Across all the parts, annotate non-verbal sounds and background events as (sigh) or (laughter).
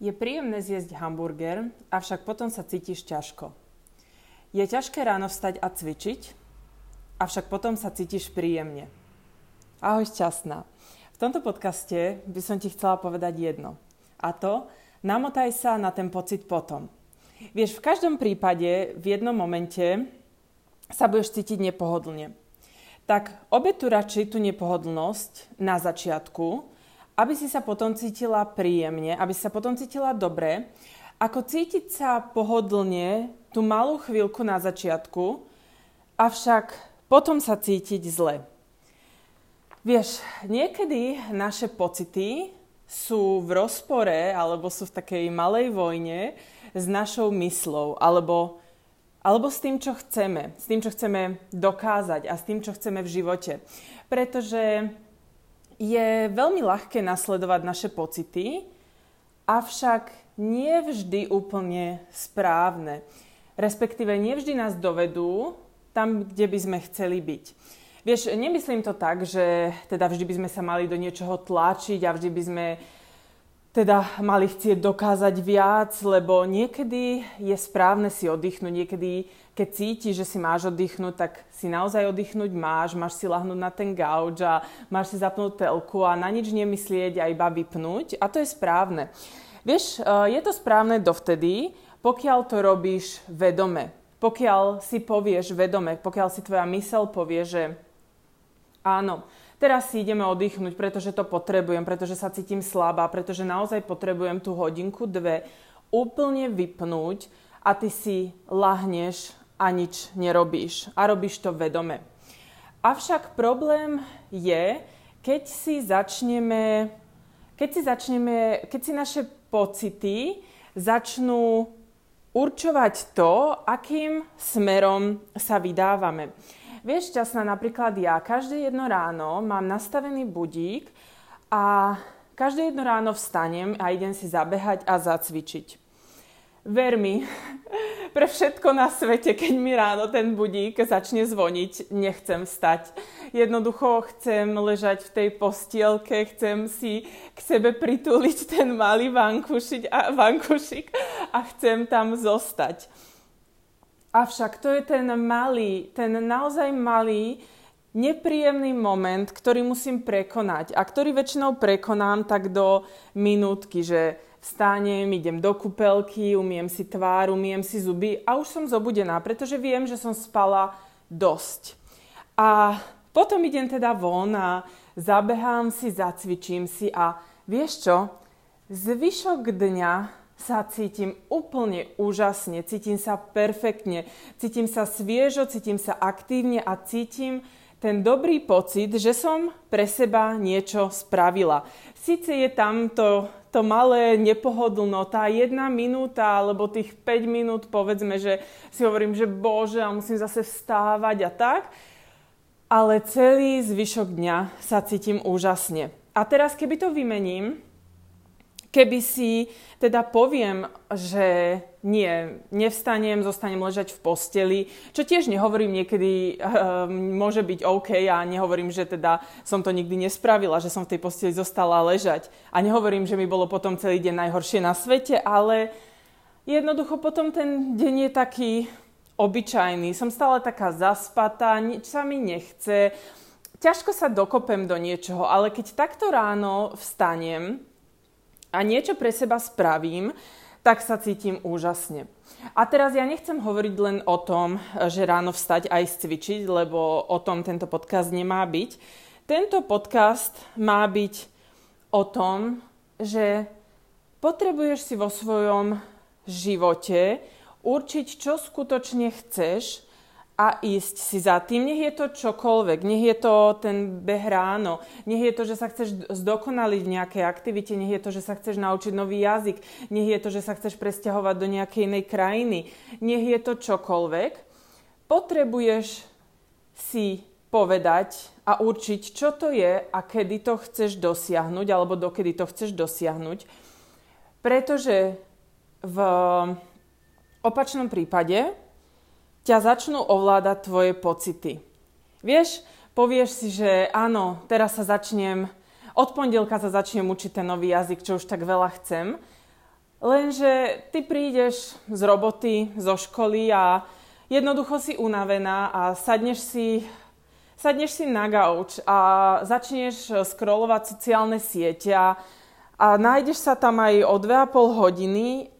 Je príjemné zjesť hamburger, avšak potom sa cítiš ťažko. Je ťažké ráno vstať a cvičiť, avšak potom sa cítiš príjemne. Ahoj šťastná. V tomto podcaste by som ti chcela povedať jedno. A to, namotaj sa na ten pocit potom. Vieš, v každom prípade v jednom momente sa budeš cítiť nepohodlne. Tak obetu radšej tú nepohodlnosť na začiatku, aby si sa potom cítila príjemne, aby si sa potom cítila dobre, ako cítiť sa pohodlne tú malú chvíľku na začiatku, avšak potom sa cítiť zle. Vieš, niekedy naše pocity sú v rozpore alebo sú v takej malej vojne s našou myslou alebo, alebo s tým, čo chceme, s tým, čo chceme dokázať a s tým, čo chceme v živote. Pretože je veľmi ľahké nasledovať naše pocity, avšak nie vždy úplne správne. Respektíve nie vždy nás dovedú tam, kde by sme chceli byť. Vieš, nemyslím to tak, že teda vždy by sme sa mali do niečoho tlačiť a vždy by sme teda mali chcieť dokázať viac, lebo niekedy je správne si oddychnúť, niekedy keď cítiš, že si máš oddychnúť, tak si naozaj oddychnúť máš, máš si lahnúť na ten gauč a máš si zapnúť telku a na nič nemyslieť a iba vypnúť a to je správne. Vieš, e, je to správne dovtedy, pokiaľ to robíš vedome. Pokiaľ si povieš vedome, pokiaľ si tvoja mysel povie, že áno, teraz si ideme oddychnúť, pretože to potrebujem, pretože sa cítim slabá, pretože naozaj potrebujem tú hodinku, dve úplne vypnúť a ty si lahneš a nič nerobíš. A robíš to vedome. Avšak problém je, keď si začneme, keď si začneme, keď si naše pocity začnú určovať to, akým smerom sa vydávame. Vieš, šťastná, napríklad ja každé jedno ráno mám nastavený budík a každé jedno ráno vstanem a idem si zabehať a zacvičiť. Ver (laughs) pre všetko na svete, keď mi ráno ten budík začne zvoniť, nechcem stať. Jednoducho chcem ležať v tej postielke, chcem si k sebe prituliť ten malý vankušik a, (laughs) vankušik a chcem tam zostať. Avšak to je ten malý, ten naozaj malý, nepríjemný moment, ktorý musím prekonať a ktorý väčšinou prekonám tak do minútky, že vstánem, idem do kúpelky, umiem si tvár, umiem si zuby a už som zobudená, pretože viem, že som spala dosť. A potom idem teda von a zabehám si, zacvičím si a vieš čo? Zvyšok dňa sa cítim úplne úžasne, cítim sa perfektne, cítim sa sviežo, cítim sa aktívne a cítim ten dobrý pocit, že som pre seba niečo spravila. Sice je tam to, to malé nepohodlno, tá jedna minúta alebo tých 5 minút, povedzme, že si hovorím, že bože, a musím zase vstávať a tak, ale celý zvyšok dňa sa cítim úžasne. A teraz, keby to vymením, Keby si teda poviem, že nie, nevstanem, zostanem ležať v posteli, čo tiež nehovorím niekedy, uh, môže byť OK a nehovorím, že teda som to nikdy nespravila, že som v tej posteli zostala ležať. A nehovorím, že mi bolo potom celý deň najhoršie na svete, ale jednoducho potom ten deň je taký obyčajný. Som stále taká zaspatá, nič sa mi nechce, ťažko sa dokopem do niečoho, ale keď takto ráno vstanem, a niečo pre seba spravím, tak sa cítim úžasne. A teraz ja nechcem hovoriť len o tom, že ráno vstať aj cvičiť, lebo o tom tento podcast nemá byť. Tento podcast má byť o tom, že potrebuješ si vo svojom živote určiť, čo skutočne chceš a ísť si za tým. Nech je to čokoľvek, nech je to ten beh ráno, nech je to, že sa chceš zdokonaliť v nejakej aktivite, nech je to, že sa chceš naučiť nový jazyk, nech je to, že sa chceš presťahovať do nejakej inej krajiny, nech je to čokoľvek. Potrebuješ si povedať a určiť, čo to je a kedy to chceš dosiahnuť, alebo dokedy to chceš dosiahnuť. Pretože v opačnom prípade ťa začnú ovládať tvoje pocity. Vieš, povieš si, že áno, teraz sa začnem, od pondelka sa začnem učiť ten nový jazyk, čo už tak veľa chcem, Lenže ty prídeš z roboty, zo školy a jednoducho si unavená a sadneš si, sadneš si na gauč a začneš scrollovať sociálne siete a, a nájdeš sa tam aj o 2,5 hodiny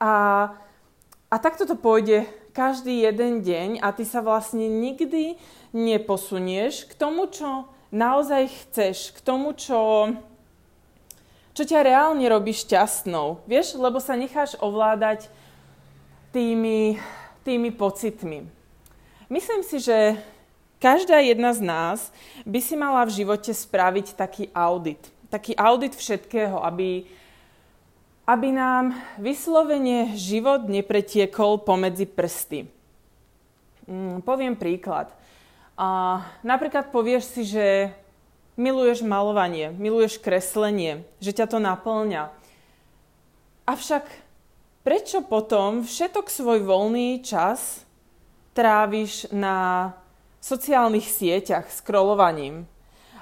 a, a takto to pôjde každý jeden deň a ty sa vlastne nikdy neposunieš k tomu, čo naozaj chceš, k tomu, čo, čo ťa reálne robí šťastnou. Vieš, lebo sa necháš ovládať tými, tými pocitmi. Myslím si, že každá jedna z nás by si mala v živote spraviť taký audit. Taký audit všetkého, aby, aby nám vyslovene život nepretiekol pomedzi prsty. Mm, poviem príklad. A napríklad povieš si, že miluješ malovanie, miluješ kreslenie, že ťa to naplňa. Avšak prečo potom všetok svoj voľný čas tráviš na sociálnych sieťach scrollovaním?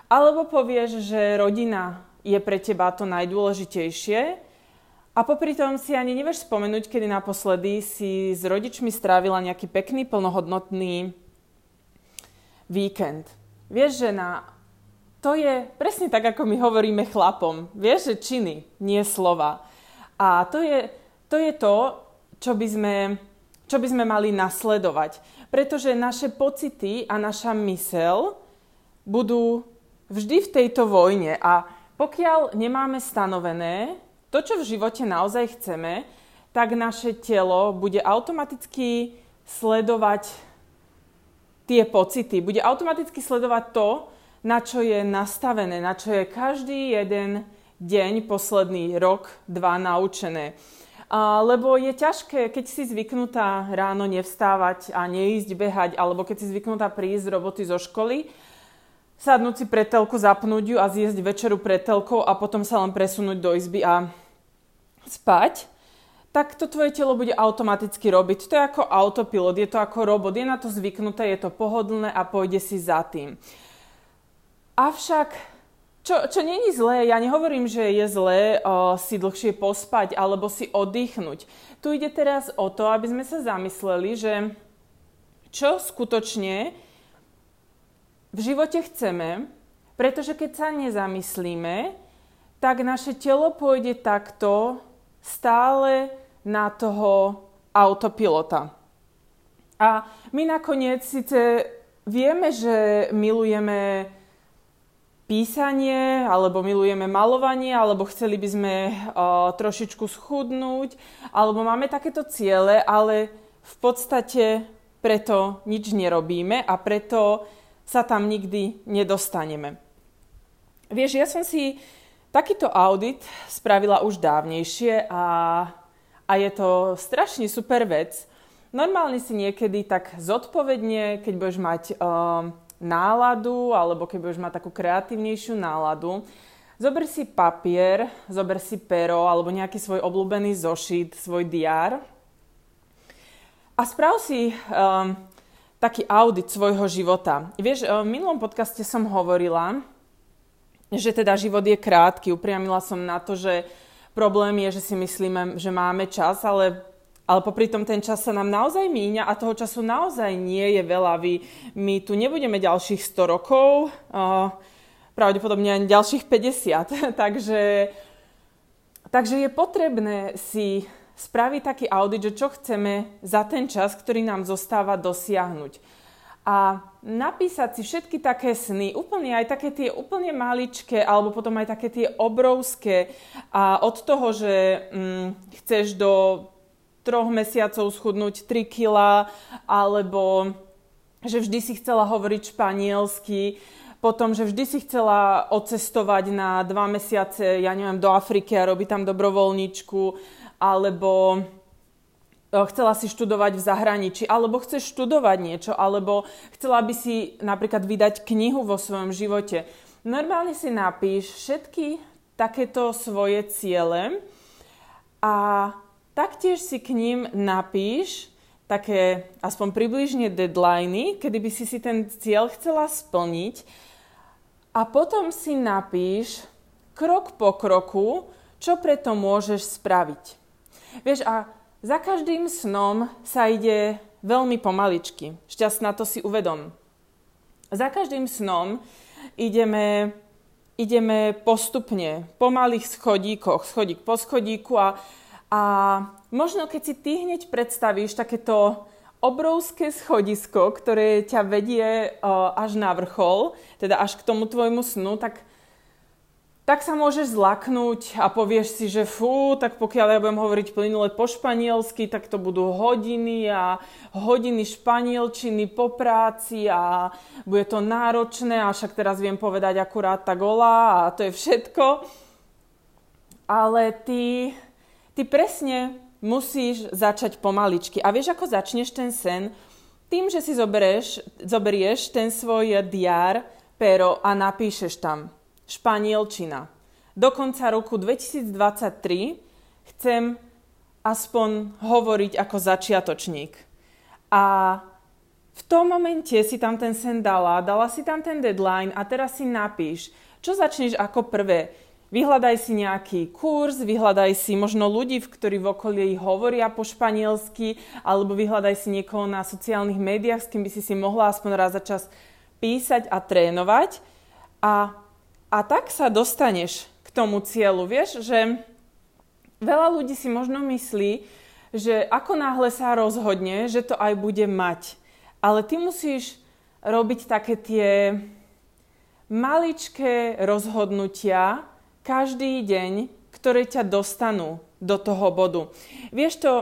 Alebo povieš, že rodina je pre teba to najdôležitejšie a popri tom si ani nevieš spomenúť, kedy naposledy si s rodičmi strávila nejaký pekný, plnohodnotný víkend. Vieš, že na to je presne tak, ako my hovoríme chlapom. Vieš, že činy, nie slova. A to je to, je to čo, by sme, čo by sme mali nasledovať. Pretože naše pocity a naša mysel budú vždy v tejto vojne. A pokiaľ nemáme stanovené to, čo v živote naozaj chceme, tak naše telo bude automaticky sledovať tie pocity, bude automaticky sledovať to, na čo je nastavené, na čo je každý jeden deň, posledný rok, dva naučené. A, lebo je ťažké, keď si zvyknutá ráno nevstávať a neísť behať, alebo keď si zvyknutá prísť z roboty zo školy, sadnúť si pretelku, zapnúť ju a zjesť večeru pretelkou a potom sa len presunúť do izby a spať, tak to tvoje telo bude automaticky robiť. To je ako autopilot, je to ako robot, je na to zvyknuté, je to pohodlné a pôjde si za tým. Avšak, čo, čo není zlé, ja nehovorím, že je zlé o, si dlhšie pospať alebo si oddychnúť. Tu ide teraz o to, aby sme sa zamysleli, že čo skutočne v živote chceme, pretože keď sa nezamyslíme, tak naše telo pôjde takto stále na toho autopilota. A my nakoniec síce vieme, že milujeme písanie, alebo milujeme malovanie, alebo chceli by sme uh, trošičku schudnúť, alebo máme takéto ciele, ale v podstate preto nič nerobíme a preto sa tam nikdy nedostaneme. Vieš, ja som si takýto audit spravila už dávnejšie a, a je to strašne super vec. Normálne si niekedy tak zodpovedne, keď budeš mať uh, náladu, alebo keď budeš mať takú kreatívnejšiu náladu, zober si papier, zober si pero alebo nejaký svoj obľúbený zošit, svoj diár a sprav si um, taký audit svojho života. Vieš, v minulom podcaste som hovorila, že teda život je krátky. Upriamila som na to, že problém je, že si myslíme, že máme čas, ale ale popri tom ten čas sa nám naozaj míňa a toho času naozaj nie je veľa. Vy, my tu nebudeme ďalších 100 rokov, uh, pravdepodobne ani ďalších 50. (laughs) takže, takže je potrebné si spraviť taký audit, že čo chceme za ten čas, ktorý nám zostáva dosiahnuť. A napísať si všetky také sny, úplne aj také tie úplne maličké, alebo potom aj také tie obrovské. A od toho, že hm, chceš do troch mesiacov schudnúť 3 kg, alebo že vždy si chcela hovoriť španielsky, potom, že vždy si chcela odcestovať na dva mesiace, ja neviem, do Afriky a robiť tam dobrovoľničku, alebo chcela si študovať v zahraničí, alebo chceš študovať niečo, alebo chcela by si napríklad vydať knihu vo svojom živote. Normálne si napíš všetky takéto svoje ciele a Taktiež si k ním napíš také aspoň približne deadliny, kedy by si si ten cieľ chcela splniť a potom si napíš krok po kroku, čo preto môžeš spraviť. Vieš, a za každým snom sa ide veľmi pomaličky. Šťastná to si uvedom. Za každým snom ideme, ideme postupne, po malých schodíkoch, schodík po schodíku a, a možno keď si ty hneď predstavíš takéto obrovské schodisko, ktoré ťa vedie uh, až na vrchol, teda až k tomu tvojmu snu, tak, tak sa môžeš zlaknúť a povieš si, že fú, tak pokiaľ ja budem hovoriť plynule po španielsky, tak to budú hodiny a hodiny španielčiny po práci a bude to náročné a však teraz viem povedať akurát tá gola a to je všetko. Ale ty, ty presne musíš začať pomaličky. A vieš, ako začneš ten sen? Tým, že si zoberieš, zoberieš ten svoj diár, pero a napíšeš tam španielčina. Do konca roku 2023 chcem aspoň hovoriť ako začiatočník. A v tom momente si tam ten sen dala, dala si tam ten deadline a teraz si napíš, čo začneš ako prvé Vyhľadaj si nejaký kurz, vyhľadaj si možno ľudí, ktorí v okolí hovoria po španielsky, alebo vyhľadaj si niekoho na sociálnych médiách, s kým by si si mohla aspoň raz za čas písať a trénovať. A, a tak sa dostaneš k tomu cieľu. Vieš, že veľa ľudí si možno myslí, že ako náhle sa rozhodne, že to aj bude mať. Ale ty musíš robiť také tie maličké rozhodnutia, každý deň, ktoré ťa dostanú do toho bodu. Vieš to,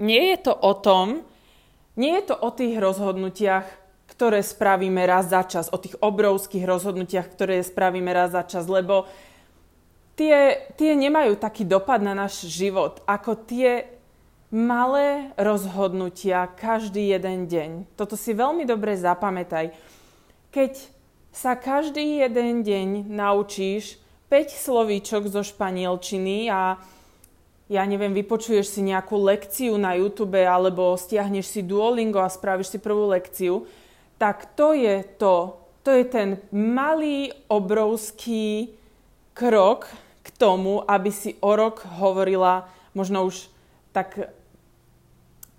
nie je to o tom, nie je to o tých rozhodnutiach, ktoré spravíme raz za čas, o tých obrovských rozhodnutiach, ktoré spravíme raz za čas, lebo tie, tie nemajú taký dopad na náš život, ako tie malé rozhodnutia každý jeden deň. Toto si veľmi dobre zapamätaj. Keď sa každý jeden deň naučíš 5 slovíčok zo španielčiny a ja neviem, vypočuješ si nejakú lekciu na YouTube alebo stiahneš si Duolingo a spravíš si prvú lekciu, tak to je to, to je ten malý, obrovský krok k tomu, aby si o rok hovorila možno už tak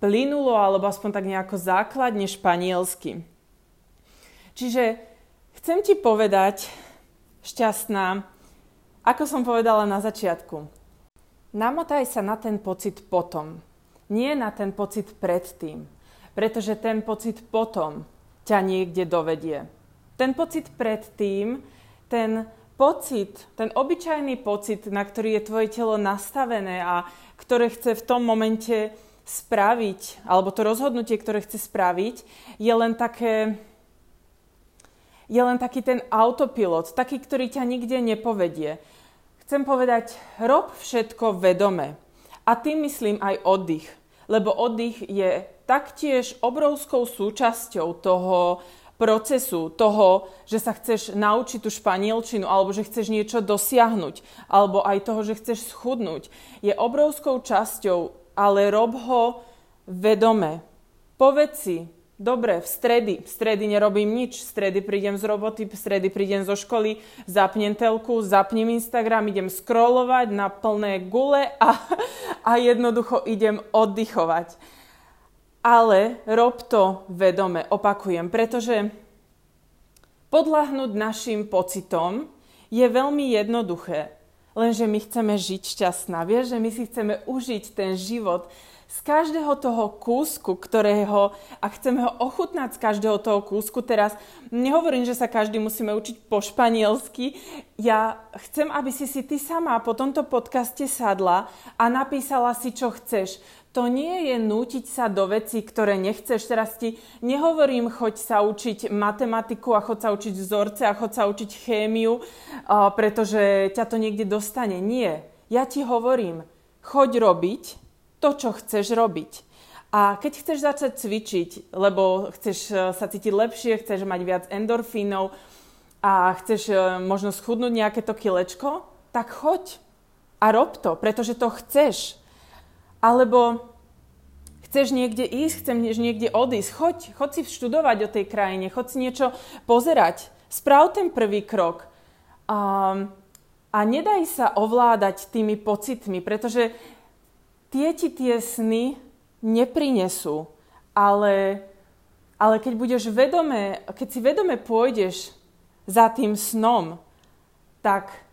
plynulo alebo aspoň tak nejako základne španielsky. Čiže chcem ti povedať, šťastná, ako som povedala na začiatku, namotaj sa na ten pocit potom, nie na ten pocit predtým, pretože ten pocit potom ťa niekde dovedie. Ten pocit predtým, ten pocit, ten obyčajný pocit, na ktorý je tvoje telo nastavené a ktoré chce v tom momente spraviť, alebo to rozhodnutie, ktoré chce spraviť, je len také je len taký ten autopilot, taký, ktorý ťa nikde nepovedie. Chcem povedať, rob všetko vedome. A tým myslím aj oddych. Lebo oddych je taktiež obrovskou súčasťou toho procesu, toho, že sa chceš naučiť tú španielčinu, alebo že chceš niečo dosiahnuť, alebo aj toho, že chceš schudnúť. Je obrovskou časťou, ale rob ho vedome. Povedz si, Dobre, v stredy. V stredy nerobím nič. V stredy prídem z roboty, v stredy prídem zo školy, zapnem telku, zapnem Instagram, idem scrollovať na plné gule a, a jednoducho idem oddychovať. Ale rob to vedome, opakujem, pretože podľahnúť našim pocitom je veľmi jednoduché. Lenže my chceme žiť šťastná. Vieš, že my si chceme užiť ten život, z každého toho kúsku, ktorého, a chceme ho ochutnať z každého toho kúsku, teraz nehovorím, že sa každý musíme učiť po španielsky, ja chcem, aby si si ty sama po tomto podcaste sadla a napísala si, čo chceš. To nie je nútiť sa do veci, ktoré nechceš. Teraz ti nehovorím, choď sa učiť matematiku a choď sa učiť vzorce a choď sa učiť chémiu, pretože ťa to niekde dostane. Nie. Ja ti hovorím, choď robiť to, čo chceš robiť. A keď chceš začať cvičiť, lebo chceš e, sa cítiť lepšie, chceš mať viac endorfínov a chceš e, možno schudnúť nejaké to kilečko, tak choď a rob to, pretože to chceš. Alebo chceš niekde ísť, chceš niekde odísť, choď, choď si študovať o tej krajine, choď si niečo pozerať, sprav ten prvý krok. A, a nedaj sa ovládať tými pocitmi, pretože tie ti tie sny neprinesú, ale, ale keď budeš vedome, keď si vedome pôjdeš za tým snom, tak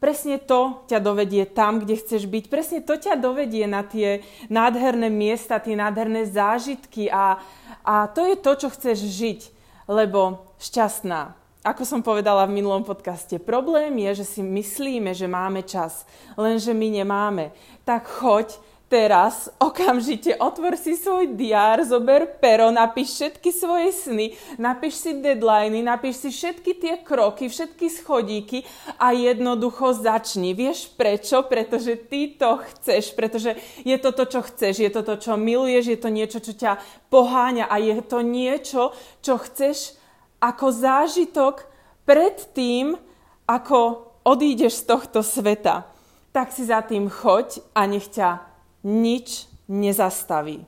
presne to ťa dovedie tam, kde chceš byť. Presne to ťa dovedie na tie nádherné miesta, tie nádherné zážitky a, a to je to, čo chceš žiť. Lebo šťastná, ako som povedala v minulom podcaste, problém je, že si myslíme, že máme čas, lenže my nemáme. Tak choď teraz okamžite otvor si svoj diár, zober pero, napíš všetky svoje sny, napíš si deadliny, napíš si všetky tie kroky, všetky schodíky a jednoducho začni. Vieš prečo? Pretože ty to chceš, pretože je to to, čo chceš, je to to, čo miluješ, je to niečo, čo ťa poháňa a je to niečo, čo chceš ako zážitok pred tým, ako odídeš z tohto sveta. Tak si za tým choď a nech ťa nič nezastaví.